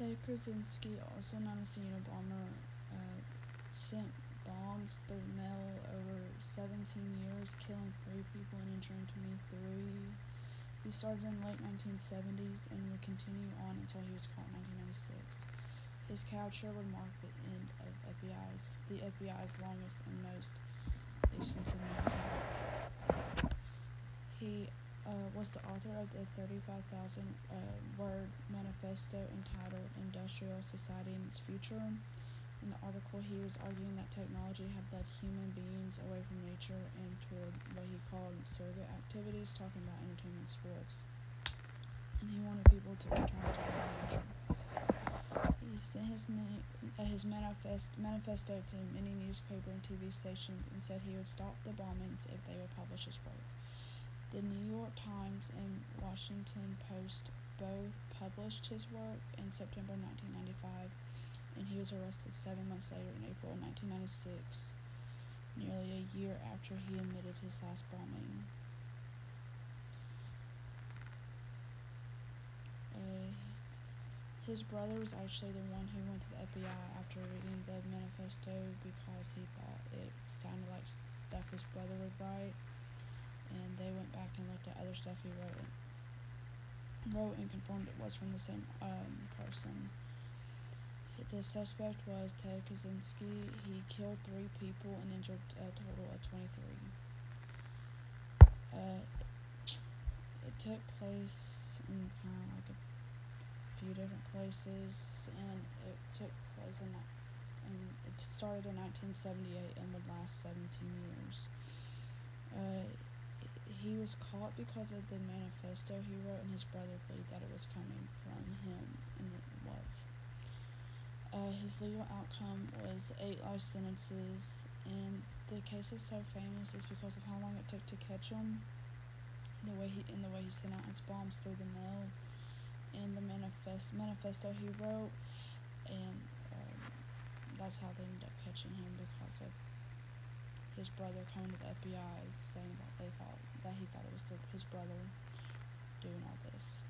Ted Kaczynski, also known as the Unabomber, uh, sent bombs through mail over 17 years, killing three people and injuring 23. He started in the late 1970s and would continue on until he was caught in 1996. His capture would mark the end of FBI's, the FBI's longest and most expensive manhunt. Was the author of the 35,000 uh, word manifesto entitled Industrial Society and Its Future. In the article, he was arguing that technology had led human beings away from nature and toward what he called surrogate activities, talking about entertainment sports. And he wanted people to return to nature. He sent his, uh, his manifest, manifesto to many newspaper and TV stations and said he would stop the bombings if they would publish his work. The New York Times and Washington Post both published his work in September 1995 and he was arrested seven months later in April 1996, nearly a year after he admitted his last bombing. Uh, his brother was actually the one who went to the FBI after reading the manifesto because he thought it sounded like stuff his brother would write, and they went back and looked at other stuff he wrote, wrote and confirmed it was from the same um, person. The suspect was Ted Kaczynski. He killed three people and injured a total of 23. Uh, it took place in kind of like a few different places, and it took place in, and it started in 1978 and would last 17 years. Was caught because of the manifesto he wrote, and his brother believed that it was coming from him, and it was. Uh, his legal outcome was eight life sentences, and the case is so famous is because of how long it took to catch him, the way he and the way he sent out his bombs through the mail, and the manifest manifesto he wrote, and um, that's how they ended up catching him because his brother coming to the FBI saying that they thought that he thought it was his brother doing all this.